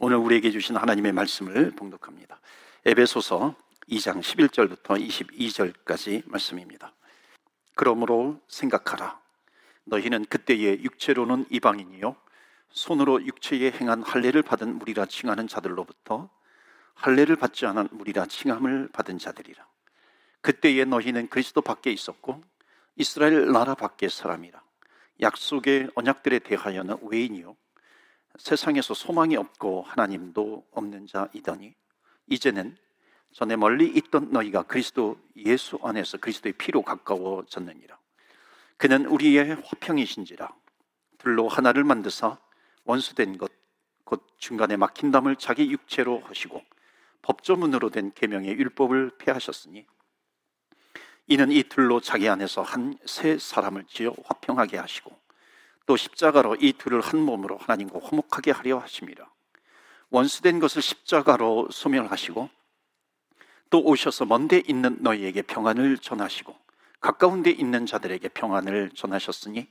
오늘 우리에게 주신 하나님의 말씀을 봉독합니다. 에베소서 2장 11절부터 22절까지 말씀입니다. 그러므로 생각하라. 너희는 그때의 육체로는 이방인이요 손으로 육체에 행한 할례를 받은 무리라 칭하는 자들로부터 할례를 받지 않은 무리라 칭함을 받은 자들이라. 그때에 너희는 그리스도 밖에 있었고 이스라엘 나라 밖의 사람이라. 약속의 언약들에 대하여는 외인이요 세상에서 소망이 없고 하나님도 없는 자이더니 이제는 전에 멀리 있던 너희가 그리스도 예수 안에서 그리스도의 피로 가까워졌느니라. 그는 우리의 화평이신지라 둘로 하나를 만드사 원수된 것 곧 중간에 막힌 담을 자기 육체로 하시고 법조문으로 된 계명의 율법을 폐하셨으니 이는 이 둘로 자기 안에서 한 새 사람을 지어 화평하게 하시고 또 십자가로 이 둘을 한 몸으로 하나님과 화목하게 하려 하심이라. 원수된 것을 십자가로 소멸하시고 또 오셔서 먼데 있는 너희에게 평안을 전하시고 가까운 데 있는 자들에게 평안을 전하셨으니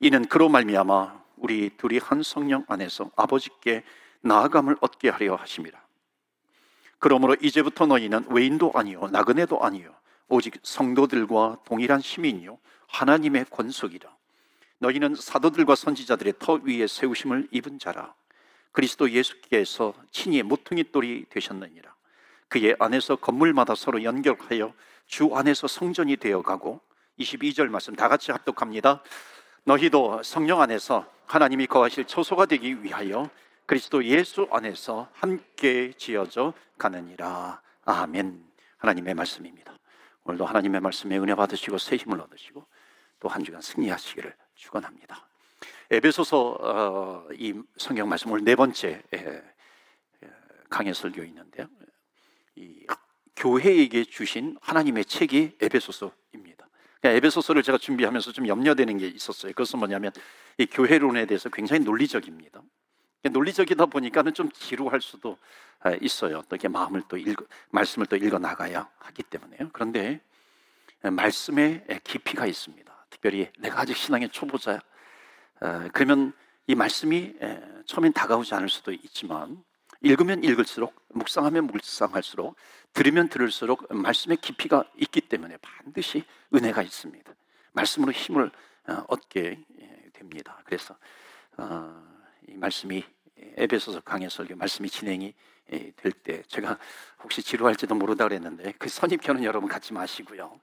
이는 그로 말미암아 우리 둘이 한 성령 안에서 아버지께 나아감을 얻게 하려 하심이라. 그러므로 이제부터 너희는 외인도 아니요 나그네도 아니요 오직 성도들과 동일한 시민이요 하나님의 권속이라. 너희는 사도들과 선지자들의 터 위에 세우심을 입은 자라. 그리스도 예수께서 친히 모퉁이 돌이 되셨느니라. 그의 안에서 건물마다 서로 연결하여 주 안에서 성전이 되어 가고 22절 말씀 다 같이 합독합니다. 너희도 성령 안에서 하나님이 거하실 초소가 되기 위하여 그리스도 예수 안에서 함께 지어져 가느니라. 아멘. 하나님의 말씀입니다. 오늘도 하나님의 말씀에 은혜 받으시고 새 힘을 얻으시고 또 한 주간 승리하시기를 축원합니다. 에베소서 어, 이 성경 말씀 오늘 네 번째 강해 설교 있는데요. 이 교회에게 주신 하나님의 책이 에베소서입니다. 그러니까 에베소서를 제가 준비하면서 좀 염려되는 게 있었어요. 그것은 뭐냐면 이 교회론에 대해서 굉장히 논리적입니다. 논리적이다 보니까는 좀 지루할 수도 아, 있어요. 또 이렇게 마음을 또 읽어, 말씀을 또 읽어 나가야 하기 때문에요. 그런데 말씀에 깊이가 있습니다. 특별히 내가 아직 신앙의 초보자야. 그러면 이 말씀이 처음엔 다가오지 않을 수도 있지만 읽으면 읽을수록 묵상하면 묵상할수록 들으면 들을수록 말씀의 깊이가 있기 때문에 반드시 은혜가 있습니다. 말씀으로 힘을 어, 얻게 예, 됩니다. 그래서 어, 이 말씀이 에베소서 강의 설교 말씀이 진행이 예, 될 때 제가 혹시 지루할지도 모르다 그랬는데 그 선입견은 여러분 갖지 마시고요.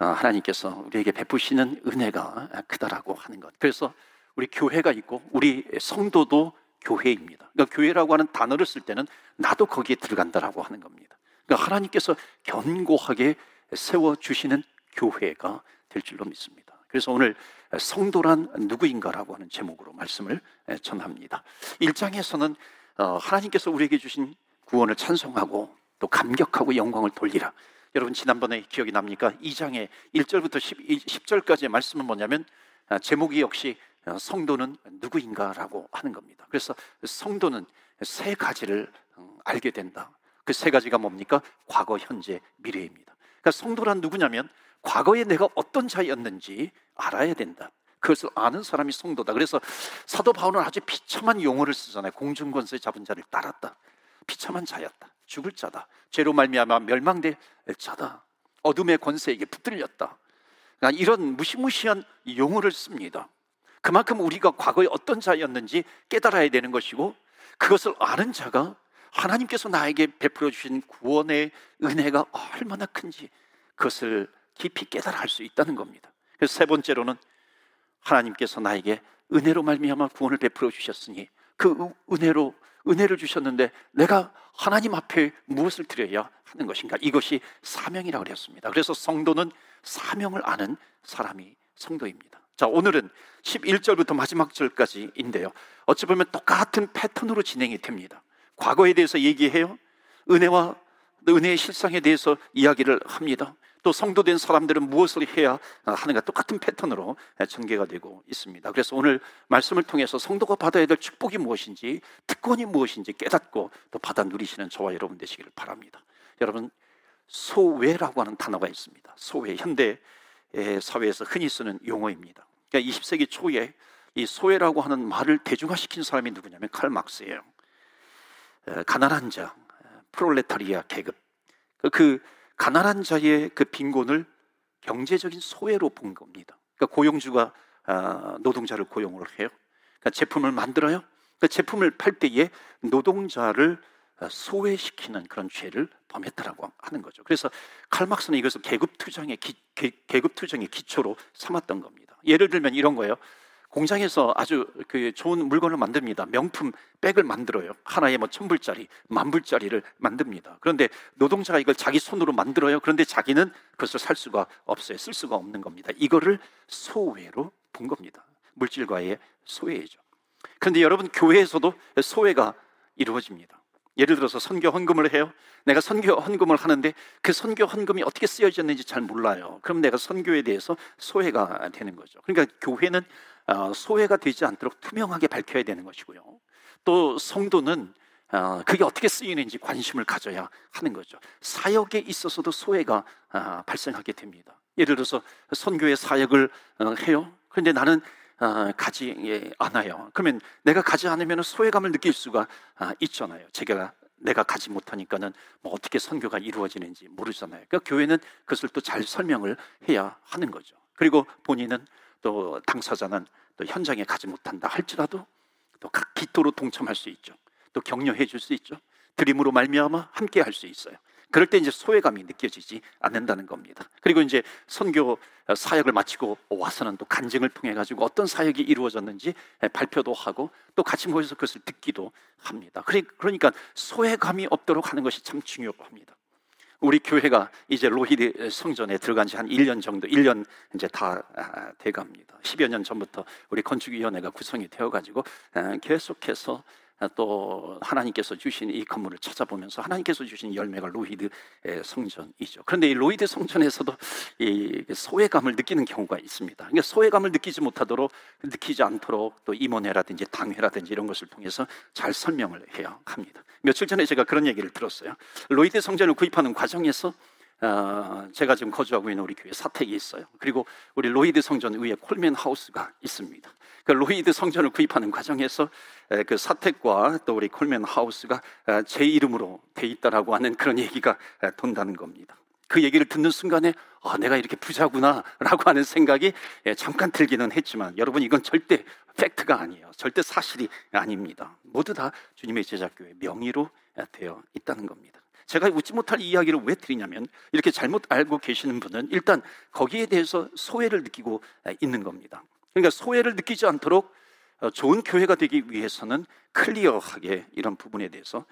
어, 하나님께서 우리에게 베푸시는 은혜가 크다라고 하는 것. 그래서 우리 교회가 있고 우리 성도도 교회입니다. 그러니까 교회라고 하는 단어를 쓸 때는 나도 거기에 들어간다라고 하는 겁니다. 그러니까 하나님께서 견고하게 세워 주시는 교회가 될 줄로 믿습니다. 그래서 오늘 성도란 누구인가라고 하는 제목으로 말씀을 전합니다. 1장에서는 어, 하나님께서 우리에게 주신 구원을 찬송하고 또 감격하고 영광을 돌리라. 여러분 지난번에 기억이 납니까? 2장의 1절부터 10, 절까지의 말씀은 뭐냐면 아, 제목이 역시 어, 성도는 누구인가라고 하는 겁니다. 그래서 성도는 세 가지를 음, 알게 된다. 그 세 가지가 뭡니까? 과거, 현재, 미래입니다. 그러니까 성도란 누구냐면 과거에 내가 어떤 자였는지 알아야 된다. 그것을 아는 사람이 성도다. 그래서 사도 바울은 아주 비참한 용어를 쓰잖아요. 공중권세 잡은 자를 따랐다. 비참한 자였다. 죽을 자다. 죄로 말미암아 멸망될 자다. 어둠의 권세에게 붙들렸다. 그러니까 이런 무시무시한 용어를 씁니다. 그만큼 우리가 과거에 어떤 자였는지 깨달아야 되는 것이고 그것을 아는 자가 하나님께서 나에게 베풀어 주신 구원의 은혜가 얼마나 큰지 그것을 깊이 깨달아 할 수 있다는 겁니다. 그래서 세 번째로는 하나님께서 나에게 은혜로 말미암아 구원을 베풀어 주셨으니 그 은혜로 은혜를 주셨는데 내가 하나님 앞에 무엇을 드려야 하는 것인가? 이것이 사명이라고 그랬습니다. 그래서 성도는 사명을 아는 사람이 성도입니다. 자, 오늘은 11절부터 마지막 절까지인데요. 어찌 보면 똑같은 패턴으로 진행이 됩니다. 과거에 대해서 얘기해요. 은혜와 은혜의 실상에 대해서 이야기를 합니다. 또 성도된 사람들은 무엇을 해야 하는가 똑같은 패턴으로 전개가 되고 있습니다. 그래서 오늘 말씀을 통해서 성도가 받아야 될 축복이 무엇인지, 특권이 무엇인지 깨닫고 또 받아 누리시는 저와 여러분 되시기를 바랍니다. 여러분 소외라고 하는 단어가 있습니다. 소외 현대 사회에서 흔히 쓰는 용어입니다. 그러니까 20세기 초에 이 소외라고 하는 말을 대중화시킨 사람이 누구냐면 칼 막스예요. 가난한 자, 프롤레타리아 계급, 그, 그 가난한 자의 그 빈곤을 경제적인 소외로 본 겁니다. 그러니까 고용주가 아, 노동자를 고용을 해요. 그러니까 제품을 만들어요. 그 제품을 팔 때에 노동자를 소외시키는 그런 죄를 범했다라고 하는 거죠. 그래서 칼막스는 이것을 계급 투쟁의 기, 계 급 투쟁의 기초로 삼았던 겁니다. 예를 들면 이런 거예요. 공장에서 아주 그 좋은 물건을 만듭니다. 명품 백을 만들어요. 하나에 뭐 천불짜리, 만불짜리를 만듭니다. 그런데 노동자가 이걸 자기 손으로 만들어요. 그런데 자기는 그것을 살 수가 없어요. 쓸 수가 없는 겁니다. 이거를 소외로 본 겁니다. 물질과의 소외죠. 그런데 여러분 교회에서도 소외가 이루어집니다. 예를 들어서 선교 헌금을 해요. 내가 선교 헌금을 하는데 그 선교 헌금이 어떻게 쓰여졌는지 잘 몰라요. 그럼 내가 선교에 대해서 소외가 되는 거죠. 그러니까 교회는 어, 소외가 되지 않도록 투명하게 밝혀야 되는 것이고요. 또 성도는 어, 그게 어떻게 쓰이는지 관심을 가져야 하는 거죠. 사역에 있어서도 소외가 어, 발생하게 됩니다. 예를 들어서 선교의 사역을 해요. 그런데 나는 가지 않아요. 그러면 내가 가지 않으면 소외감을 느낄 수가 있잖아요. 제가 내가 가지 못하니까는 뭐 어떻게 선교가 이루어지는지 모르잖아요. 그러니까 교회는 그것을 또 잘 설명을 해야 하는 거죠. 그리고 본인은 또 당사자는 또 현장에 가지 못한다 할지라도 또 각 기도로 동참할 수 있죠. 또 격려해 줄 수 있죠. 드림으로 말미암아 함께 할 수 있어요. 그럴 때 이제 소외감이 느껴지지 않는다는 겁니다. 그리고 이제 선교 사역을 마치고 와서는 또 간증을 통해 가지고 어떤 사역이 이루어졌는지 발표도 하고 또 같이 모여서 그것을 듣기도 합니다. 그러니까 소외감이 없도록 하는 것이 참 중요합니다. 우리 교회가 이제 로히드 성전에 들어간 지 한 1년 정도, 1년 이제 다 아, 돼갑니다. 10여 년 전부터 우리 건축위원회가 구성이 되어가지고 아, 계속해서 또 하나님께서 주신 이 건물을 찾아보면서 하나님께서 주신 열매가 로히드 성전이죠. 그런데 이 로히드 성전에서도 이 소외감을 느끼는 경우가 있습니다. 그러니까 소외감을 느끼지 못하도록 느끼지 않도록 또 임원회라든지 당회라든지 이런 것을 통해서 잘 설명을 해야 합니다. 며칠 전에 제가 그런 얘기를 들었어요. 로히드 성전을 구입하는 과정에서 어, 제가 지금 거주하고 있는 우리 교회 사택이 있어요. 그리고 우리 로이드 성전 위에 콜맨 하우스가 있습니다. 그 로이드 성전을 구입하는 과정에서 그 사택과 또 우리 콜맨 하우스가 제 이름으로 돼 있다라고 하는 그런 얘기가 돈다는 겁니다. 그 얘기를 듣는 순간에 아, 내가 이렇게 부자구나라고 하는 생각이 예, 잠깐 들기는 했지만 여러분 이건 절대 fact가 아니에요. 절대 사실이 아닙니다. 모두 다 주님의 제자교회 명의로 되어 있다는 겁니다. 제가 웃지 못할 이야기를 왜 드리냐면 이렇게 잘못 알고 계시는 분은 일단 거기에 대해서 소외를 느끼고 있는 겁니다. 그러니까 소외를 느끼지 않도록 어, 좋은 교회가 되기 위해서는 클리어하게 이런 부분에 대해서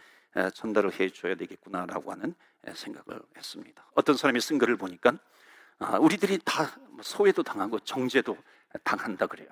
전달을 해줘야 되겠구나라고 하는 생각을 했습니다. 어떤 사람이 쓴 글을 보니까 아, 우리들이 다 소외도 당하고 정죄도 당한다 그래요.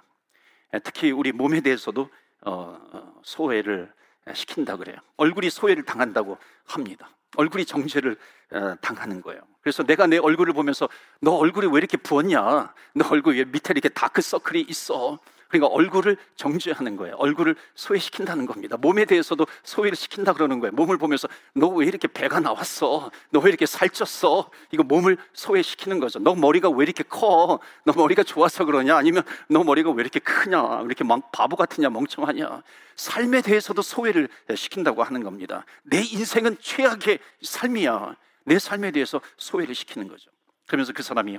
특히 우리 몸에 대해서도 어, 어, 소외를 시킨다 그래요. 얼굴이 소외를 당한다고 합니다. 얼굴이 정죄를 어, 당하는 거예요. 그래서 내가 내 얼굴을 보면서 너 얼굴이 왜 이렇게 부었냐? 너 얼굴 왜 밑에 이렇게 dark circle이 있어? 그러니까 얼굴을 정죄하는 거예요. 얼굴을 소외시킨다는 겁니다. 몸에 대해서도 소외를 시킨다 그러는 거예요. 몸을 보면서 너 왜 이렇게 배가 나왔어? 너 왜 이렇게 살쪘어? 이거 몸을 소외시키는 거죠. 너 머리가 왜 이렇게 커? 너 머리가 좋아서 그러냐? 아니면 너 머리가 왜 이렇게 크냐? 왜 이렇게 바보 같으냐? 멍청하냐? 삶에 대해서도 소외를 시킨다고 하는 겁니다. 내 인생은 최악의 삶이야. 내 삶에 대해서 소외를 시키는 거죠. 그러면서 그 사람이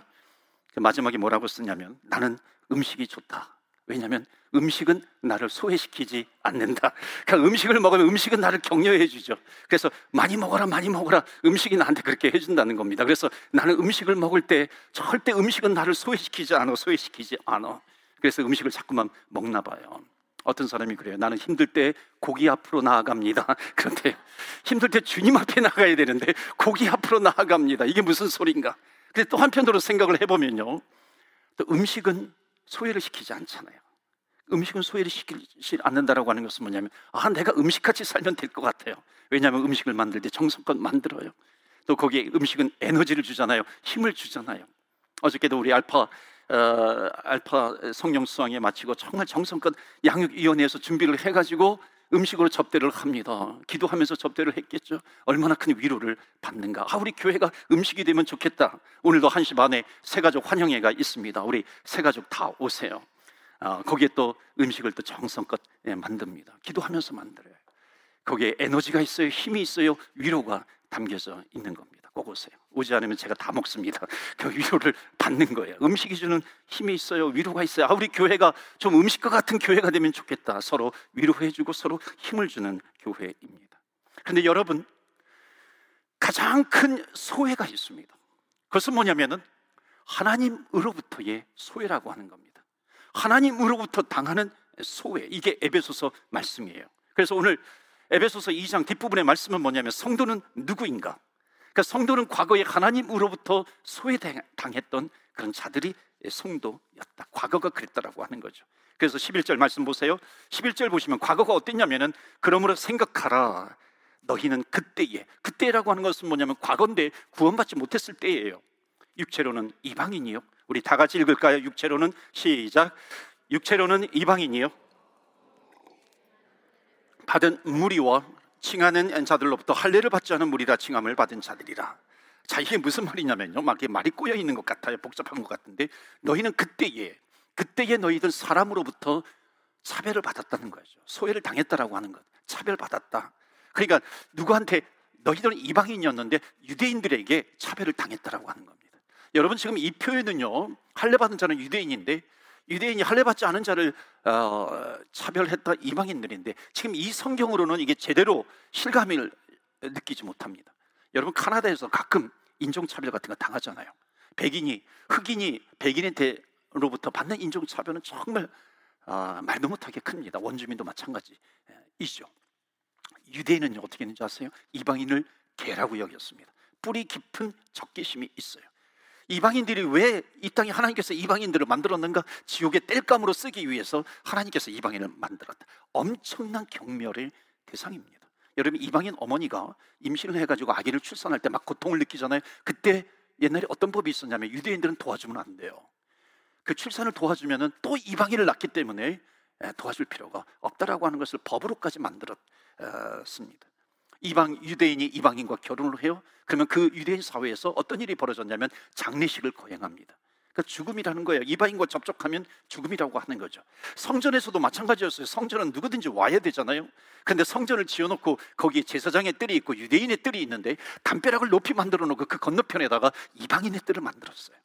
그 마지막에 뭐라고 쓰냐면 나는 음식이 좋다. 왜냐하면 음식은 나를 소외시키지 않는다. 그러니까 음식을 먹으면 음식은 나를 격려해 주죠. 그래서 많이 먹어라, 많이 먹어라. 음식이 나한테 그렇게 해준다는 겁니다. 그래서 나는 음식을 먹을 때 절대 음식은 나를 소외시키지 않아, 소외시키지 않아. 그래서 음식을 자꾸만 먹나 봐요. 어떤 사람이 그래요. 나는 힘들 때 고기 앞으로 나아갑니다. 그런데 힘들 때 주님 앞에 나가야 되는데 고기 앞으로 나아갑니다. 이게 무슨 소리인가? 근데 또 한편으로 생각을 해보면요. 또 음식은 소외를 시키지 않잖아요. 음식은 소외를 시키지 않는다라고 하는 것은 뭐냐면 아 내가 음식같이 살면 될 것 같아요. 왜냐하면 음식을 만들 때 정성껏 만들어요. 또 거기에 음식은 에너지를 주잖아요. 힘을 주잖아요. 어저께도 우리 알파 어, 알파 성령 수양에 마치고 정말 정성껏 양육위원회에서 준비를 해가지고 음식으로 접대를 합니다. 기도하면서 접대를 했겠죠. 얼마나 큰 위로를 받는가. 아, 우리 교회가 음식이 되면 좋겠다. 오늘도 1시 반에 새가족 환영회가 있습니다. 우리 새가족 다 오세요. 아, 거기에 또 음식을 또 정성껏 예, 만듭니다. 기도하면서 만들어요. 거기에 에너지가 있어요, 힘이 있어요, 위로가 담겨져 있는 겁니다. 꼭 오세요. 오지 않으면 제가 다 먹습니다. 그 위로를 받는 거예요. 음식이 주는 힘이 있어요, 위로가 있어요. 아, 우리 교회가 좀 음식과 같은 교회가 되면 좋겠다. 서로 위로해주고 서로 힘을 주는 교회입니다. 그런데 여러분, 가장 큰 소외가 있습니다. 그것은 뭐냐면은 하나님으로부터의 소외라고 하는 겁니다. 하나님으로부터 당하는 소외. 이게 에베소서 말씀이에요. 그래서 오늘 에베소서 2장 뒷부분의 말씀은 뭐냐면 성도는 누구인가? 그러니까 성도는 과거에 하나님으로부터 소외당했던 그런 자들이 성도였다. 과거가 그랬다라고 하는 거죠. 그래서 11절 말씀 보세요. 11절 보시면 과거가 어땠냐면은 그러므로 생각하라. 너희는 그때에 그때라고 하는 것은 뭐냐면 과거인데 구원받지 못했을 때예요. 육체로는 이방인이요. 우리 다 같이 읽을까요? 육체로는 시작. 육체로는 이방인이요. 받은 무리와 칭하는 자들로부터 할례를 받지 않은 무리라 칭함을 받은 자들이라. 자, 이게 무슨 말이냐면요. 막 말이 꼬여 있는 것 같아요. 복잡한 것 같은데 너희는 그때에 그때에 너희들 사람으로부터 차별을 받았다는 거죠. 소외를 당했다라고 하는 것. 차별받았다. 그러니까 누구한테 너희들은 이방인이었는데 유대인들에게 차별을 당했다라고 하는 겁니다. 여러분 지금 이 표현은요. 할례 받은 자는 유대인인데 유대인이 할례 받지 않은 자를 어, 차별했다 이방인들인데 지금 이 성경으로는 이게 제대로 실감을 느끼지 못합니다. 여러분 카나다에서 가끔 인종차별 같은 거 당하잖아요. 백인이 흑인이 백인한테로부터 받는 인종차별은 정말 어, 말도 못하게 큽니다. 원주민도 마찬가지이죠. 유대인은 어떻게 했는지 아세요? 이방인을 개라고 여겼습니다. 뿌리 깊은 적개심이 있어요. 이방인들이 왜 이 땅에 하나님께서 이방인들을 만들었는가? 지옥의 땔감으로 쓰기 위해서 하나님께서 이방인을 만들었다. 엄청난 경멸의 대상입니다. 여러분 이방인 어머니가 임신을 해가지고 아기를 출산할 때 막 고통을 느끼잖아요. 그때 옛날에 어떤 법이 있었냐면 유대인들은 도와주면 안 돼요. 그 출산을 도와주면은 또 이방인을 낳기 때문에 도와줄 필요가 없다라고 하는 것을 법으로까지 만들었습니다. 이방 유대인이 이방인과 결혼을 해요. 그러면 그 유대인 사회에서 어떤 일이 벌어졌냐면 장례식을 거행합니다. 그 죽음이라는 거예요. 이방인과 접촉하면 죽음이라고 하는 거죠. 성전에서도 마찬가지였어요. 성전은 누구든지 와야 되잖아요. 그런데 성전을 지어놓고 거기에 제사장의 뜰이 있고 유대인의 뜰이 있는데 담벼락을 높이 만들어 놓고 그 건너편에다가 이방인의 뜰을 만들었어요.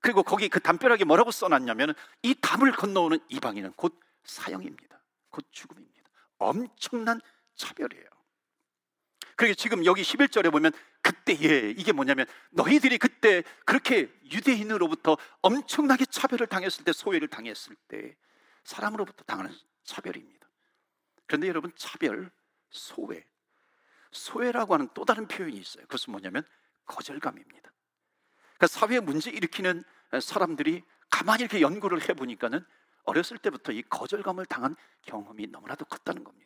그리고 거기 그 담벼락에 뭐라고 써놨냐면 이 담을 건너오는 이방인은 곧 사형입니다. 곧 죽음입니다. 엄청난 차별이에요. 그리고 지금 여기 11절에 보면 그때에 이게 뭐냐면 너희들이 그때 그렇게 유대인으로부터 엄청나게 차별을 당했을 때 소외를 당했을 때 사람으로부터 당하는 차별입니다. 그런데 여러분 차별, 소외, 소외라고 하는 또 다른 표현이 있어요. 그것은 뭐냐면 거절감입니다. 그러니까 사회에 문제 일으키는 사람들이 가만히 이렇게 연구를 해보니까는 어렸을 때부터 이 거절감을 당한 경험이 너무나도 컸다는 겁니다.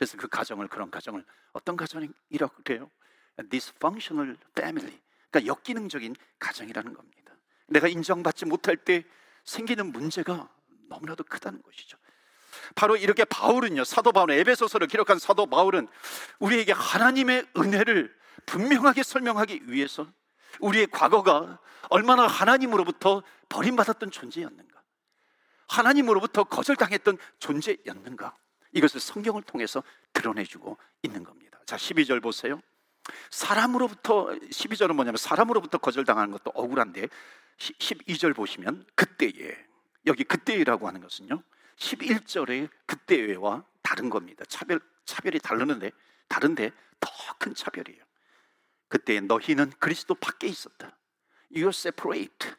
그래서 그 가정을 그런 가정을 어떤 가정이라고 그래요? dysfunctional family. 그러니까 역기능적인 가정이라는 겁니다. 내가 인정받지 못할 때 생기는 문제가 너무나도 크다는 것이죠. 바로 이렇게 바울은요, 사도 바울은 에베소서를 기록한 사도 바울은 우리에게 하나님의 은혜를 분명하게 설명하기 위해서 우리의 과거가 얼마나 하나님으로부터 버림받았던 존재였는가, 하나님으로부터 거절당했던 존재였는가, 이것을 성경을 통해서 드러내주고 있는 겁니다. 자, 12절 보세요. 사람으로부터 12절은 뭐냐면 사람으로부터 거절당하는 것도 억울한데 12절 보시면 그때에 여기 그때라고 하는 것은요. 11절의 그때와 다른 겁니다. 차별 차별이 다르는데 다른데 더 큰 차별이에요. 그때 너희는 그리스도 밖에 있었다. You separate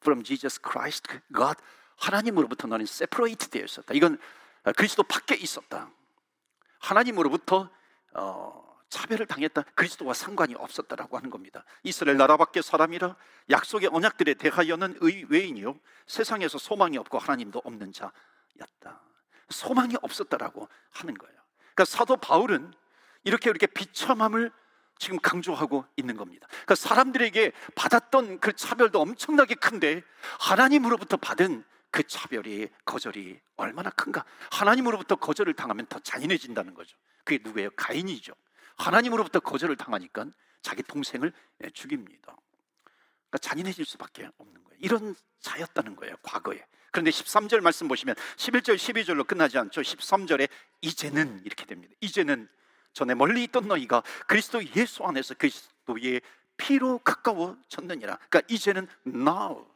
from Jesus Christ, God. 하나님으로부터 너는 separate 되어 있었다. 이건 그리스도 밖에 있었다. 하나님으로부터 어, 차별을 당했다. 그리스도와 상관이 없었다라고 하는 겁니다. 이스라엘 나라 밖의 사람이라 약속의 언약들에 대하여는 의외인이요 세상에서 소망이 없고 하나님도 없는 자였다. 소망이 없었다라고 하는 거예요. 그러니까 사도 바울은 이렇게 이렇게 비참함을 지금 강조하고 있는 겁니다. 그러니까 사람들에게 받았던 그 차별도 엄청나게 큰데 하나님으로부터 받은 그 차별이 거절이 얼마나 큰가? 하나님으로부터 거절을 당하면 더 잔인해진다는 거죠. 그게 누구예요? 가인이죠. 하나님으로부터 거절을 당하니까 자기 동생을 예, 죽입니다. 그러니까 잔인해질 수밖에 없는 거예요. 이런 자였다는 거예요, 과거에. 그런데 13절 말씀 보시면 11절, 12절로 끝나지 않죠. 13절에 이제는 이렇게 됩니다. 이제는 전에 멀리 있던 너희가 그리스도 예수 안에서 그리스도의 피로 가까워졌느니라. 그러니까 이제는 now.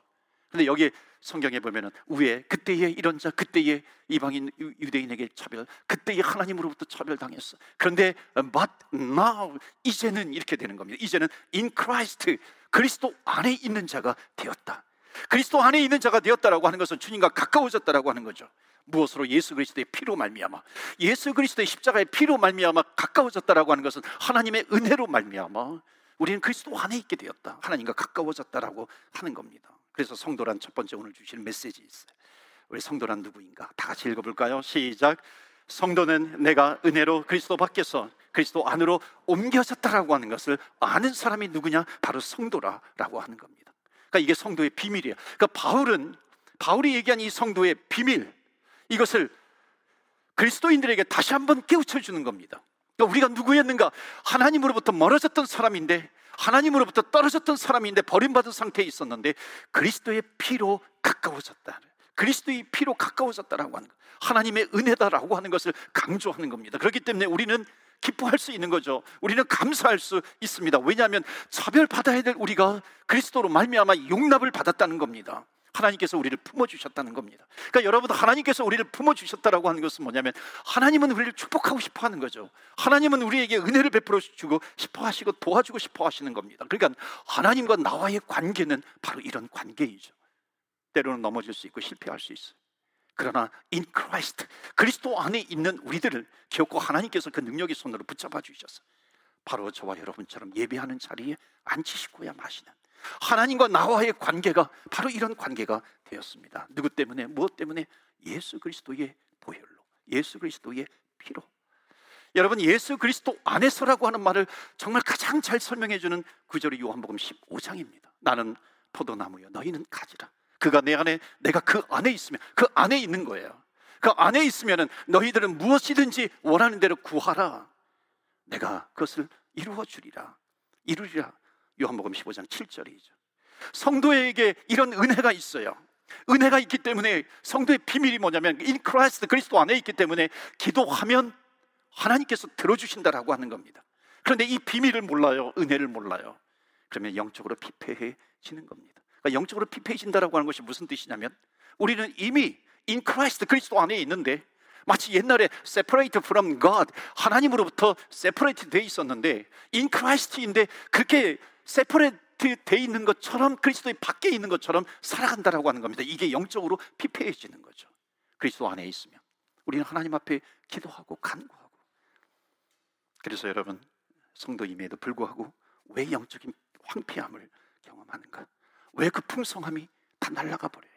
근데 여기 성경에 보면은 위에 그때의 이런 자, 그때의 이방인 유대인에게 차별, 그때의 하나님으로부터 차별당했어. 그런데 but now 이제는 이렇게 되는 겁니다. 이제는 in Christ 그리스도 안에 있는 자가 되었다. 그리스도 안에 있는 자가 되었다라고 하는 것은 주님과 가까워졌다라고 하는 거죠. 무엇으로 예수 그리스도의 피로 말미암아 예수 그리스도의 십자가의 피로 말미암아 가까워졌다라고 하는 것은 하나님의 은혜로 말미암아 우리는 그리스도 안에 있게 되었다. 하나님과 가까워졌다라고 하는 겁니다. 그래서 성도란 첫 번째 오늘 주시는 메시지 있어요. 우리 성도란 누구인가? 다 같이 읽어볼까요? 시작. 성도는 내가 은혜로 그리스도 밖에서 그리스도 안으로 옮겨졌다라고 하는 것을 아는 사람이 누구냐? 바로 성도라라고 하는 겁니다. 그러니까 이게 성도의 비밀이에요. 그러니까 바울은 바울이 얘기한 이 성도의 비밀 이것을 그리스도인들에게 다시 한번 깨우쳐 주는 겁니다. 그러니까 우리가 누구였는가? 하나님으로부터 멀어졌던 사람인데 하나님으로부터 떨어졌던 사람인데 버림받은 상태에 있었는데 그리스도의 피로 가까워졌다. 그리스도의 피로 가까워졌다라고 하는 것. 하나님의 은혜다라고 하는 것을 강조하는 겁니다. 그렇기 때문에 우리는 기뻐할 수 있는 거죠. 우리는 감사할 수 있습니다. 왜냐하면 차별받아야 될 우리가 그리스도로 말미암아 용납을 받았다는 겁니다. 하나님께서 우리를 품어주셨다는 겁니다. 그러니까 여러분 하나님께서 우리를 품어주셨다라고 하는 것은 뭐냐면 하나님은 우리를 축복하고 싶어 하는 거죠. 하나님은 우리에게 은혜를 베풀어 주고 싶어 하시고 도와주고 싶어 하시는 겁니다. 그러니까 하나님과 나와의 관계는 바로 이런 관계이죠. 때로는 넘어질 수 있고 실패할 수 있어요. 그러나 in Christ 그리스도 안에 있는 우리들을 기억고 하나님께서 그 능력의 손으로 붙잡아 주셔서 바로 저와 여러분처럼 예배하는 자리에 앉히시고야 마시는 하나님과 나와의 관계가 바로 이런 관계가 되었습니다. 누구 때문에 무엇 때문에 예수 그리스도의 보혈로 예수 그리스도의 피로 여러분 예수 그리스도 안에서라고 하는 말을 정말 가장 잘 설명해 주는 구절이 요한복음 15장입니다. 나는 포도나무여 너희는 가지라. 그가 내 안에 내가 그 안에 있으면 그 안에 있는 거예요. 그 안에 있으면은 너희들은 무엇이든지 원하는 대로 구하라. 내가 그것을 이루어 주리라. 이루리라. 요한복음 15장 7절이죠. 성도에게 이런 은혜가 있어요. 은혜가 있기 때문에 성도의 비밀이 뭐냐면 in Christ 그리스도 안에 있기 때문에 기도하면 하나님께서 들어주신다라고 하는 겁니다. 그런데 이 비밀을 몰라요. 은혜를 몰라요. 그러면 영적으로 피폐해지는 겁니다. 그러니까 영적으로 피폐해진다라고 하는 것이 무슨 뜻이냐면 우리는 이미 in Christ 그리스도 안에 있는데 마치 옛날에 separate from God 하나님으로부터 separate 돼 있었는데 in Christ인데 그렇게 separate 돼 있는 것처럼 그리스도의 밖에 있는 것처럼 살아간다라고 하는 겁니다. 이게 영적으로 피폐해지는 거죠. 그리스도 안에 있으면 우리는 하나님 앞에 기도하고 간구하고 그래서 여러분 성도임에도 불구하고 왜 영적인 황폐함을 경험하는가? 왜 그 풍성함이 다 날아가 버려요?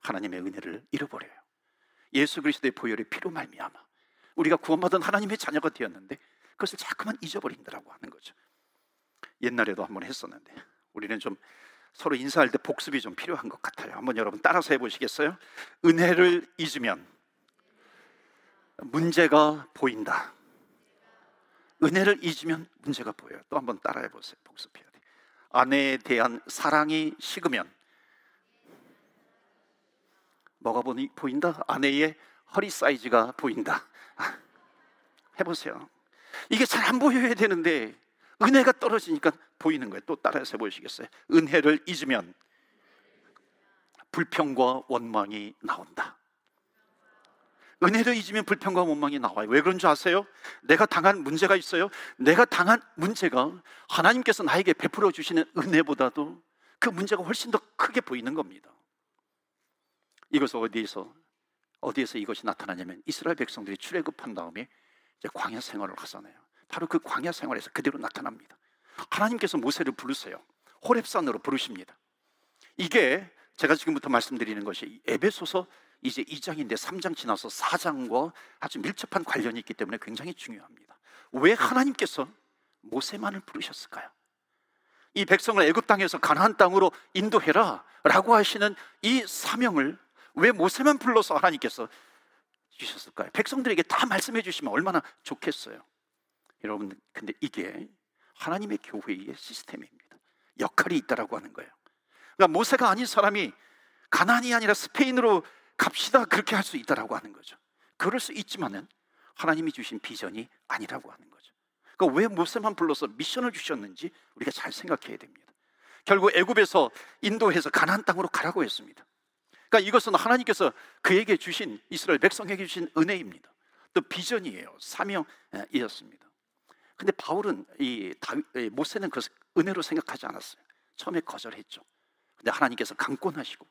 하나님의 은혜를 잃어버려요. 예수 그리스도의 보혈의 피로 말미암아 우리가 구원받은 하나님의 자녀가 되었는데 그것을 자꾸만 잊어버린다라고 하는 거죠. 옛날에도 한번 했었는데 우리는 좀 서로 인사할 때 복습이 좀 필요한 것 같아요. 한번 여러분 따라서 해보시겠어요? 은혜를 잊으면 문제가 보인다. 은혜를 잊으면 문제가 보여요. 또 한번 따라해 보세요. 복습해야 돼. 아내에 대한 사랑이 식으면 뭐가 보인다? 아내의 허리 사이즈가 보인다. 아, 해보세요. 이게 잘 안 보여야 되는데 은혜가 떨어지니까 보이는 거예요. 또 따라서 보시겠어요? 은혜를 잊으면 불평과 원망이 나온다. 은혜를 잊으면 불평과 원망이 나와요. 왜 그런 줄 아세요? 내가 당한 문제가 있어요. 내가 당한 문제가 하나님께서 나에게 베풀어 주시는 은혜보다도 그 문제가 훨씬 더 크게 보이는 겁니다. 이것은 어디에서 어디에서 이것이 나타나냐면 이스라엘 백성들이 출애굽한 다음에 이제 광야 생활을 하잖아요. 바로 그 광야 생활에서 그대로 나타납니다. 하나님께서 모세를 부르세요. 호렙산으로 부르십니다. 이게 제가 지금부터 말씀드리는 것이 에베소서 이제 2장인데 3장 지나서 4장과 아주 밀접한 관련이 있기 때문에 굉장히 중요합니다. 왜 하나님께서 모세만을 부르셨을까요? 이 백성을 애굽 땅에서 가나안 땅으로 인도해라라고 하시는 이 사명을 왜 모세만 불러서 하나님께서 주셨을까요? 백성들에게 다 말씀해 주시면 얼마나 좋겠어요. 여러분, 근데 이게 하나님의 교회의 시스템입니다. 역할이 있다라고 하는 거예요. 그러니까 모세가 아닌 사람이 가난이 아니라 스페인으로 갑시다 그렇게 할 수 있다라고 하는 거죠. 그럴 수 있지만은 하나님이 주신 비전이 아니라고 하는 거죠. 그러니까 왜 모세만 불러서 미션을 주셨는지 우리가 잘 생각해야 됩니다. 결국 애굽에서 인도해서 가나안 땅으로 가라고 했습니다. 그러니까 이것은 하나님께서 그에게 주신 이스라엘 백성에게 주신 은혜입니다. 또 비전이에요. 사명이었습니다. 근데 바울은 이 다윗, 모세는 그 은혜로 생각하지 않았어요. 처음에 거절했죠. 근데 하나님께서 강권하시고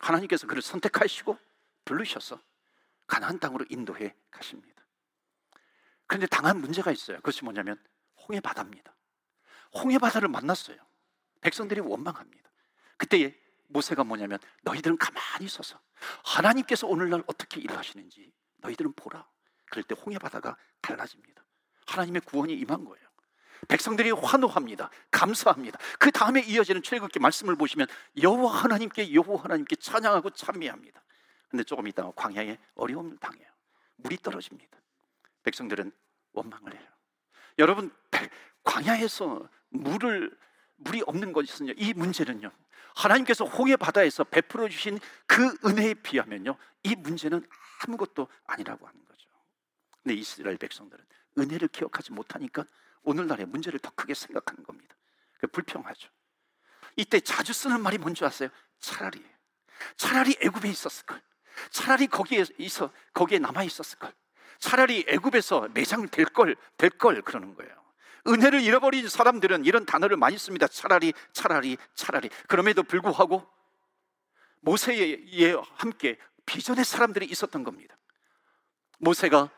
하나님께서 그를 선택하시고 부르셔서 가나안 땅으로 인도해 가십니다. 그런데 당한 문제가 있어요. 그것이 뭐냐면 홍해 바다입니다. 홍해 바다를 만났어요. 백성들이 원망합니다. 그때 모세가 뭐냐면 너희들은 가만히 있어서 하나님께서 오늘날 어떻게 일하시는지 너희들은 보라. 그럴 때 홍해 바다가 달라집니다. 하나님의 구원이 임한 거예요. 백성들이 환호합니다. 감사합니다. 그 다음에 이어지는 출애굽기 말씀을 보시면 여호와 하나님께 여호와 하나님께 찬양하고 찬미합니다. 근데 조금 있다가 광야에 어려움을 당해요. 물이 떨어집니다. 백성들은 원망을 해요. 여러분 광야에서 물을 물이 없는 것은요. 이 문제는요. 하나님께서 홍해 바다에서 베풀어 주신 그 은혜에 비하면요. 이 문제는 아무것도 아니라고 하는 거죠. 근데 이스라엘 백성들은 은혜를 기억하지 못하니까 오늘날의 문제를 더 크게 생각하는 겁니다. 그 불평하죠. 이때 자주 쓰는 말이 뭔지 아세요? 차라리 차라리 애굽에 있었을 걸. 차라리 거기에 있어 거기에 남아 있었을 걸. 차라리 애굽에서 매장 될 걸, 될 걸 그러는 거예요. 은혜를 잃어버린 사람들은 이런 단어를 많이 씁니다. 차라리, 차라리, 차라리. 그럼에도 불구하고 모세에 함께 비전의 사람들이 있었던 겁니다. 모세가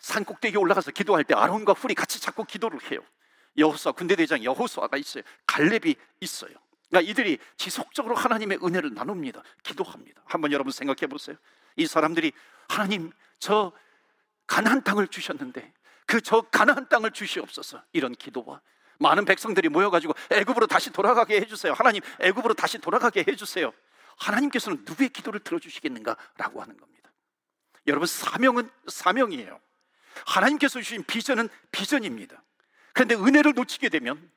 산 꼭대기에 올라가서 기도할 때 아론과 훌이 같이 자꾸 기도를 해요. 여호수아 군대 대장 여호수아가 있어요. 갈렙이 있어요. 그러니까 이들이 지속적으로 하나님의 은혜를 나눕니다. 기도합니다. 한번 여러분 생각해 보세요. 이 사람들이 하나님 저 가나안 땅을 주셨는데 그 저 가나안 땅을 주시옵소서 이런 기도와 많은 백성들이 모여가지고 애굽으로 다시 돌아가게 해주세요. 하나님 애굽으로 다시 돌아가게 해주세요. 하나님께서는 누구의 기도를 들어주시겠는가라고 하는 겁니다. 여러분 사명은 사명이에요. 하나님께서 주신 비전은 비전입니다. 그런데 은혜를 놓치게 되면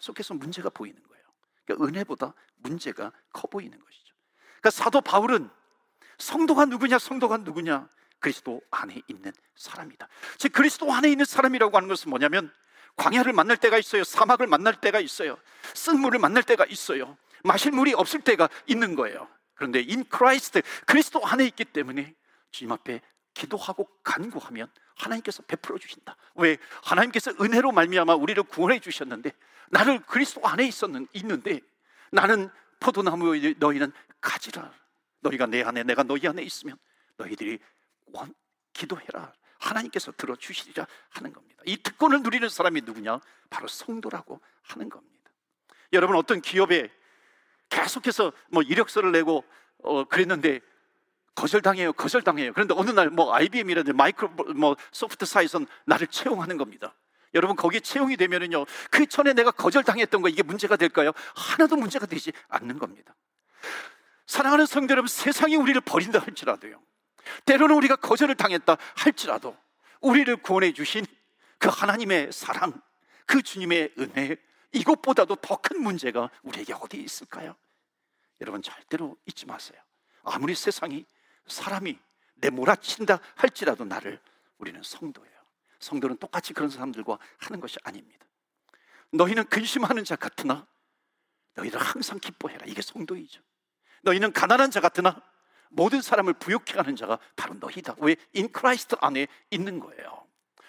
계속해서 문제가 보이는 거예요. 그러니까 은혜보다 문제가 커 보이는 것이죠. 그러니까 사도 바울은 성도가 누구냐, 성도가 누구냐, 그리스도 안에 있는 사람이다. 즉 그리스도 안에 있는 사람이라고 하는 것은 뭐냐면 광야를 만날 때가 있어요. 사막을 만날 때가 있어요. 쓴 물을 만날 때가 있어요. 마실 물이 없을 때가 있는 거예요. 그런데 in Christ 그리스도 안에 있기 때문에 주님 앞에 기도하고 간구하면 하나님께서 베풀어 주신다. 왜? 하나님께서 은혜로 말미암아 우리를 구원해 주셨는데 나를 그리스도 안에 있었는 있는데 나는 포도나무 너희는 가지라. 너희가 내 안에 내가 너희 안에 있으면 너희들이 원, 기도해라. 하나님께서 들어 주시리라 하는 겁니다. 이 특권을 누리는 사람이 누구냐? 바로 성도라고 하는 겁니다. 여러분 어떤 기업에 계속해서 뭐 이력서를 내고 어, 그랬는데 거절당해요, 거절당해요. 그런데 어느 날 뭐 IBM이라든지 마이크로 뭐 소프트사에서 나를 채용하는 겁니다. 여러분 거기에 채용이 되면은요 그 전에 내가 거절당했던 거 이게 문제가 될까요? 하나도 문제가 되지 않는 겁니다. 사랑하는 성도 여러분 세상이 우리를 버린다 할지라도요 때로는 우리가 거절을 당했다 할지라도 우리를 구원해 주신 그 하나님의 사랑, 그 주님의 은혜, 이것보다도 더 큰 문제가 우리에게 어디 있을까요? 여러분 절대로 잊지 마세요. 아무리 세상이 사람이 내 몰아친다 할지라도 나를 우리는 성도예요. 성도는 똑같이 그런 사람들과 하는 것이 아닙니다. 너희는 근심하는 자 같으나 너희들 항상 기뻐해라. 이게 성도이죠. 너희는 가난한 자 같으나 모든 사람을 부요케 하는 자가 바로 너희다. 왜? in Christ 안에 있는 거예요.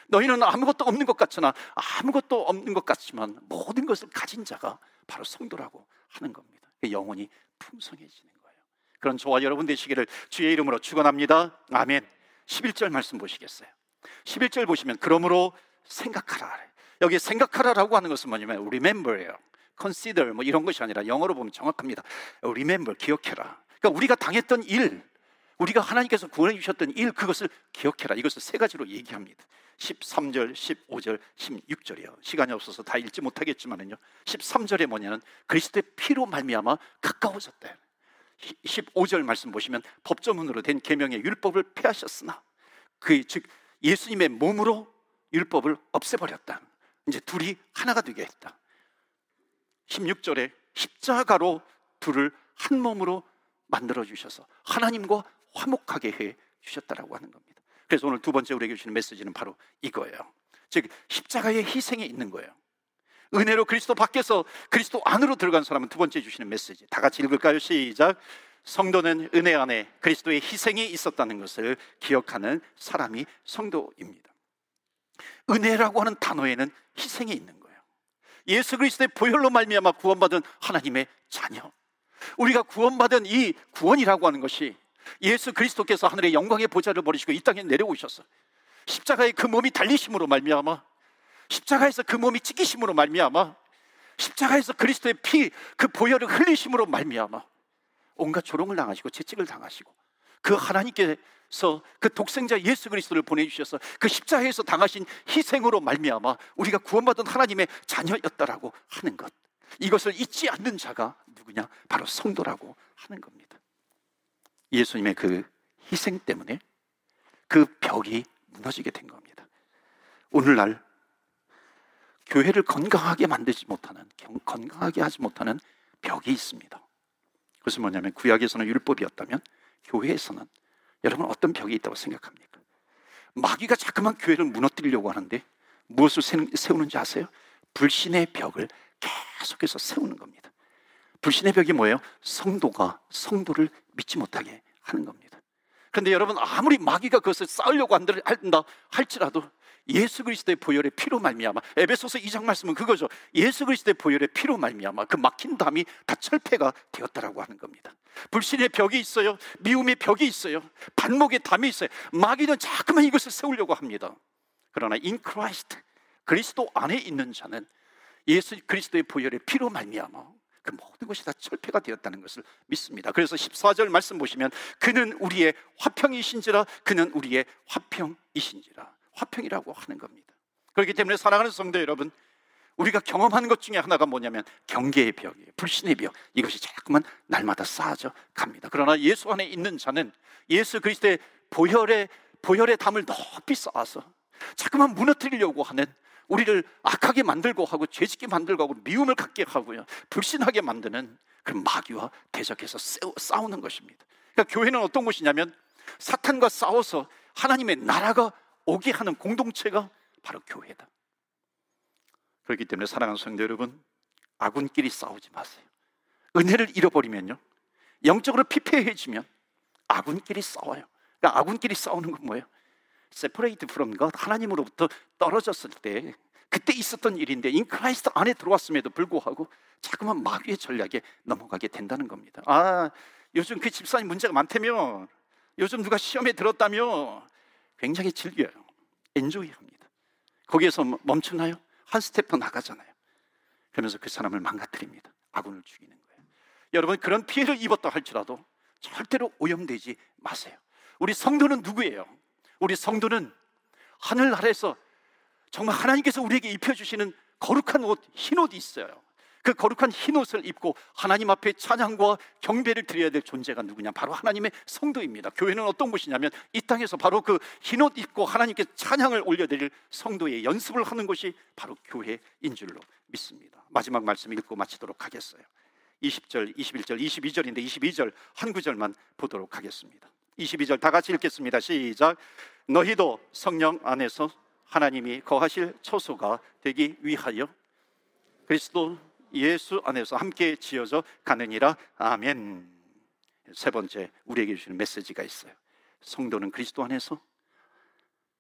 너희는 아무것도 없는 것 같으나 아무것도 없는 것 같지만 모든 것을 가진 자가 바로 성도라고 하는 겁니다. 영혼이 풍성해지는. 그런 저와 여러분 되시기를 주의 이름으로 축원합니다. 아멘. 11절 말씀 보시겠어요? 11절 보시면 그러므로 생각하라. 여기 생각하라라고 하는 것은 뭐냐면 remember예요. consider 뭐 이런 것이 아니라 영어로 보면 정확합니다. remember 기억해라. 그러니까 우리가 당했던 일, 우리가 하나님께서 구원해 주셨던 일 그것을 기억해라. 이것을 세 가지로 얘기합니다. 13절, 15절, 16절이요. 시간이 없어서 다 읽지 못하겠지만은요. 13절에 뭐냐면 그리스도의 피로 말미암아 가까워졌다. 15절 말씀 보시면 법조문으로 된 계명의 율법을 폐하셨으나 그즉 예수님의 몸으로 율법을 없애버렸다. 이제 둘이 하나가 되게 했다. 16절에 십자가로 둘을 한 몸으로 만들어 주셔서 하나님과 화목하게 해 주셨다라고 하는 겁니다. 그래서 오늘 두 번째 우리에게 주시는 메시지는 바로 이거예요. 즉 십자가의 희생이 있는 거예요. 은혜로 그리스도 밖에서 그리스도 안으로 들어간 사람은 두 번째 주시는 메시지. 다 같이 읽을까요? 시작. 성도는 은혜 안에 그리스도의 희생이 있었다는 것을 기억하는 사람이 성도입니다. 은혜라고 하는 단어에는 희생이 있는 거예요. 예수 그리스도의 보혈로 말미암아 구원받은 하나님의 자녀. 우리가 구원받은 이 구원이라고 하는 것이 예수 그리스도께서 하늘의 영광의 보좌를 버리시고 이 땅에 내려오셔서 십자가의 그 몸이 달리심으로 말미암아 십자가에서 그 몸이 찢기심으로 말미암아 십자가에서 그리스도의 피 그 보혈을 흘리심으로 말미암아 온갖 조롱을 당하시고 채찍을 당하시고 그 하나님께서 그 독생자 예수 그리스도를 보내주셔서 그 십자가에서 당하신 희생으로 말미암아 우리가 구원받은 하나님의 자녀였다라고 하는 것. 이것을 잊지 않는 자가 누구냐? 바로 성도라고 하는 겁니다. 예수님의 그 희생 때문에 그 벽이 무너지게 된 겁니다. 오늘날 교회를 건강하게 만들지 못하는 건강하게 하지 못하는 벽이 있습니다. 그것은 뭐냐면 구약에서는 율법이었다면 교회에서는 여러분 어떤 벽이 있다고 생각합니까? 마귀가 자꾸만 교회를 무너뜨리려고 하는데 무엇을 세우는지 아세요? 불신의 벽을 계속해서 세우는 겁니다. 불신의 벽이 뭐예요? 성도가 성도를 믿지 못하게 하는 겁니다. 그런데 여러분 아무리 마귀가 그것을 쌓으려고 한다 할지라도 예수 그리스도의 보혈의 피로 말미암아 에베소서 2장 말씀은 그거죠. 예수 그리스도의 보혈의 피로 말미암아 그 막힌 담이 다 철폐가 되었다라고 하는 겁니다. 불신의 벽이 있어요. 미움의 벽이 있어요. 반목의 담이 있어요. 마귀는 자꾸만 이것을 세우려고 합니다. 그러나 in Christ 그리스도 안에 있는 자는 예수 그리스도의 보혈의 피로 말미암아 그 모든 것이 다 철폐가 되었다는 것을 믿습니다. 그래서 14절 말씀 보시면 그는 우리의 화평이신지라 그는 우리의 화평이신지라 화평이라고 하는 겁니다. 그렇기 때문에 사랑하는 성도 여러분, 우리가 경험하는 것 중에 하나가 뭐냐면 경계의 벽이에요. 불신의 벽. 이것이 자꾸만 날마다 쌓아져 갑니다. 그러나 예수 안에 있는 자는 예수 그리스도의 보혈의 보혈의 담을 높이 쌓아서 자꾸만 무너뜨리려고 하는 우리를 악하게 만들고 하고 죄짓게 만들고 하고 미움을 갖게 하고요. 불신하게 만드는 그런 마귀와 대적해서 싸우는 것입니다. 그러니까 교회는 어떤 곳이냐면 사탄과 싸워서 하나님의 나라가 오게 하는 공동체가 바로 교회다. 그렇기 때문에 사랑하는 성도 여러분, 아군끼리 싸우지 마세요. 은혜를 잃어버리면요, 영적으로 피폐해지면 아군끼리 싸워요. 그러니까 아군끼리 싸우는 건 뭐예요? separate from God 하나님으로부터 떨어졌을 때 그때 있었던 일인데 in Christ 안에 들어왔음에도 불구하고 자꾸만 마귀의 전략에 넘어가게 된다는 겁니다. 아, 요즘 그 집사님 문제가 많다며 요즘 누가 시험에 들었다며 굉장히 즐겨요. enjoy 합니다. 거기에서 멈추나요? 한 스텝 더 나가잖아요. 그러면서 그 사람을 망가뜨립니다. 아군을 죽이는 거예요. 여러분, 그런 피해를 입었다 할지라도 절대로 오염되지 마세요. 우리 성도는 누구예요? 우리 성도는 하늘 아래서 정말 하나님께서 우리에게 입혀주시는 거룩한 옷, 흰 옷이 있어요. 그 거룩한 흰 옷을 입고 하나님 앞에 찬양과 경배를 드려야 될 존재가 누구냐? 바로 하나님의 성도입니다. 교회는 어떤 곳이냐면 이 땅에서 바로 그 흰 옷 입고 하나님께 찬양을 올려드릴 성도의 연습을 하는 것이 바로 교회인 줄로 믿습니다. 마지막 말씀 읽고 마치도록 하겠어요. 20절, 21절, 22절인데 22절 한 구절만 보도록 하겠습니다. 22절 다 같이 읽겠습니다. 시작. 너희도 성령 안에서 하나님이 거하실 처소가 되기 위하여 그리스도 예수 안에서 함께 지어져 가느니라. 아멘. 세 번째 우리에게 주시는 메시지가 있어요. 성도는 그리스도 안에서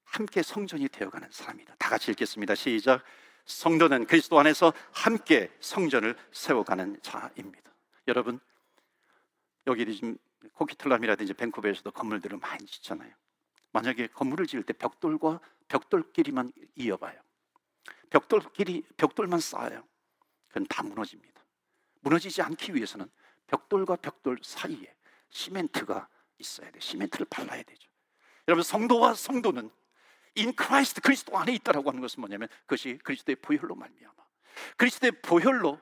함께 성전이 되어가는 사람이다. 다 같이 읽겠습니다. 시작. 성도는 그리스도 안에서 함께 성전을 세워가는 자입니다. 여러분, 여기 지금 코키틀람이라든지 밴쿠버에서도 건물들을 많이 짓잖아요. 만약에 건물을 지을 때 벽돌과 벽돌끼리만 이어봐요. 벽돌끼리 벽돌만 쌓아요. 그건 다 무너집니다. 무너지지 않기 위해서는 벽돌과 벽돌 사이에 시멘트가 있어야 돼. 시멘트를 발라야 되죠. 여러분 성도와 성도는 in Christ 그리스도 안에 있다라고 하는 것은 뭐냐면 그것이 그리스도의 보혈로 말미암아. 그리스도의 보혈로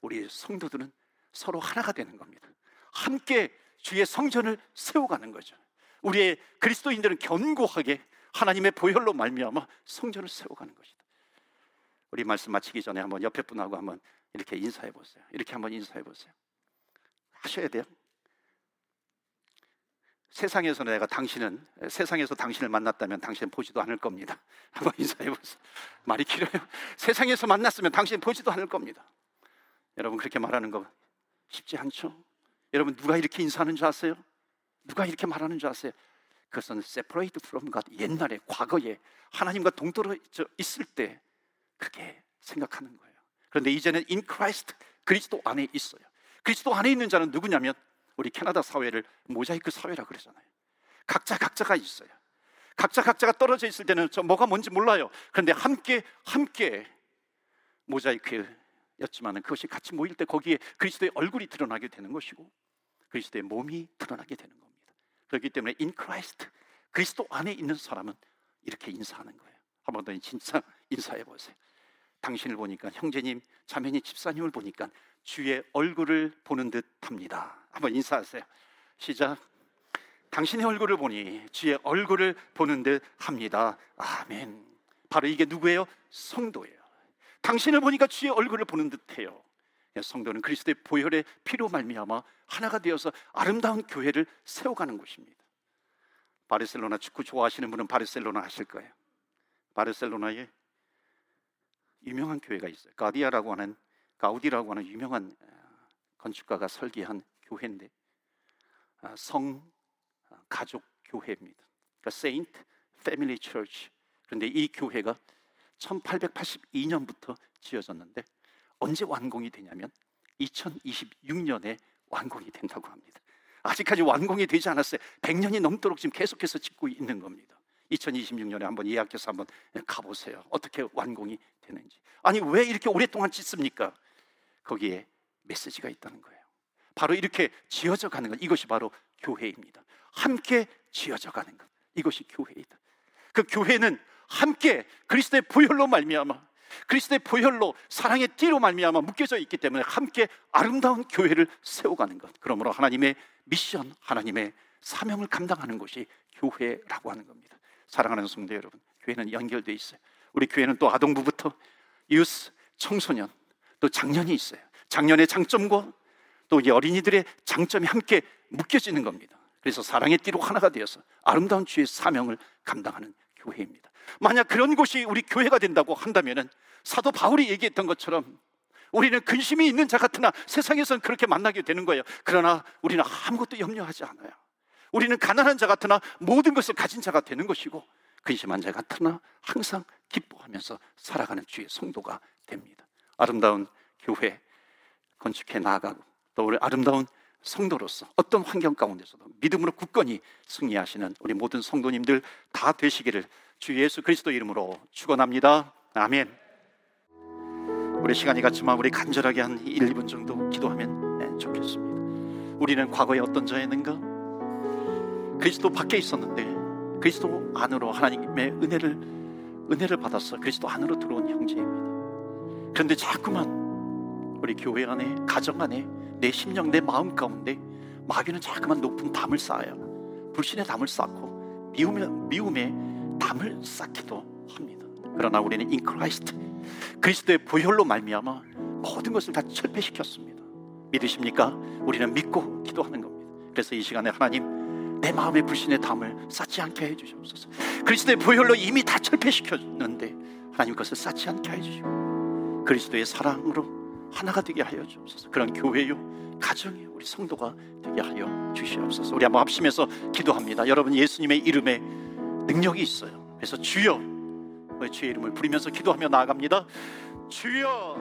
우리 성도들은 서로 하나가 되는 겁니다. 함께 주의 성전을 세워가는 거죠. 우리의 그리스도인들은 견고하게 하나님의 보혈로 말미암아 성전을 세워가는 것이다. 우리 말씀 마치기 전에 한번 옆에 분하고 한번 이렇게 인사해 보세요. 이렇게 한번 인사해 보세요. 하셔야 돼요. 세상에서 내가 당신은 세상에서 당신을 만났다면 당신은 보지도 않을 겁니다. 한번 인사해 보세요. 말이 길어요. 세상에서 만났으면 당신은 보지도 않을 겁니다. 여러분 그렇게 말하는 거 쉽지 않죠? 여러분 누가 이렇게 인사하는 줄 아세요? 누가 이렇게 말하는 줄 아세요? 그것은 separate from God 옛날에 과거에 하나님과 동떨어져 있을 때 그렇게 생각하는 거예요. 그런데 이제는 in Christ 그리스도 안에 있어요. 그리스도 안에 있는 자는 누구냐면 우리 캐나다 사회를 모자이크 사회라 그러잖아요. 각자 각자가 있어요. 각자 각자가 떨어져 있을 때는 저 뭐가 뭔지 몰라요. 그런데 함께 함께 모자이크였지만 그것이 같이 모일 때 거기에 그리스도의 얼굴이 드러나게 되는 것이고 그리스도의 몸이 드러나게 되는 겁니다. 그렇기 때문에 in Christ 그리스도 안에 있는 사람은 이렇게 인사하는 거예요. 한 번 더 진짜 인사해 보세요. 당신을 보니까 형제님, 자매님, 집사님을 보니까 주의 얼굴을 보는 듯 합니다. 한번 인사하세요. 시작. 당신의 얼굴을 보니 주의 얼굴을 보는 듯 합니다. 아멘. 바로 이게 누구예요? 성도예요. 당신을 보니까 주의 얼굴을 보는 듯해요. 성도는 그리스도의 보혈의 피로 말미암아 하나가 되어서 아름다운 교회를 세워가는 곳입니다. 바르셀로나 축구 좋아하시는 분은 바르셀로나 하실 거예요. 바르셀로나에 유명한 교회가 있어요. 가디아라고 하는 가우디라고 하는 유명한 어, 건축가가 설계한 교회인데 아, 성 아, 가족 교회입니다. 그러니까 Saint Family Church. 그런데 이 교회가 1882년부터 지어졌는데 언제 완공이 되냐면 2026년에 완공이 된다고 합니다. 아직까지 완공이 되지 않았어요. 100년이 넘도록 지금 계속해서 짓고 있는 겁니다. 2026년에 한번 예약해서 한번 가보세요. 어떻게 완공이 되는지. 아니 왜 이렇게 오랫동안 짓습니까? 거기에 메시지가 있다는 거예요. 바로 이렇게 지어져 가는 것 이것이 바로 교회입니다. 함께 지어져 가는 것 이것이 교회이다. 그 교회는 함께 그리스도의 보혈로 말미암아 그리스도의 보혈로 사랑의 띠로 말미암아 묶여져 있기 때문에 함께 아름다운 교회를 세워가는 것. 그러므로 하나님의 미션, 하나님의 사명을 감당하는 것이 교회라고 하는 겁니다. 사랑하는 성도 여러분, 교회는 연결되어 있어요. 우리 교회는 또 아동부부터 유스, 청소년, 또 장년이 있어요. 장년의 장점과 또 이 어린이들의 장점이 함께 묶여지는 겁니다. 그래서 사랑의 띠로 하나가 되어서 아름다운 주의 사명을 감당하는 교회입니다. 만약 그런 곳이 우리 교회가 된다고 한다면은 사도 바울이 얘기했던 것처럼 우리는 근심이 있는 자 같으나 세상에서는 그렇게 만나게 되는 거예요. 그러나 우리는 아무것도 염려하지 않아요. 우리는 가난한 자 같으나 모든 것을 가진 자가 되는 것이고 근심한 자 같으나 항상 기뻐하면서 살아가는 주의 성도가 됩니다. 아름다운 교회 건축해 나아가고 또 우리 아름다운 성도로서 어떤 환경 가운데서도 믿음으로 굳건히 승리하시는 우리 모든 성도님들 다 되시기를 주 예수 그리스도 이름으로 축원합니다. 아멘. 우리 시간이 갔지만 우리 간절하게 한 1, 2분 정도 기도하면 네, 좋겠습니다. 우리는 과거에 어떤 자였는가? 그리스도 밖에 있었는데 그리스도 안으로 하나님의 은혜를 은혜를 받았어. 그리스도 안으로 들어온 형제입니다. 그런데 자꾸만 우리 교회 안에 가정 안에 내 심령 내 마음 가운데 마귀는 자꾸만 높은 담을 쌓아요. 불신의 담을 쌓고 미움의 미움의 담을 쌓기도 합니다. 그러나 우리는 in Christ 그리스도의 보혈로 말미암아 모든 것을 다 철폐시켰습니다. 믿으십니까? 우리는 믿고 기도하는 겁니다. 그래서 이 시간에 하나님 내 마음의 불신의 담을 쌓지 않게 해주시옵소서. 그리스도의 보혈로 이미 다 철폐시켰는데 하나님 그것을 쌓지 않게 해주시고 그리스도의 사랑으로 하나가 되게 하여 주옵소서. 그런 교회요, 가정이 우리 성도가 되게 하여 주시옵소서. 우리 한번 합심해서 기도합니다. 여러분 예수님의 이름에 능력이 있어요. 그래서 주여 주의 이름을 부리면서 기도하며 나아갑니다. 주여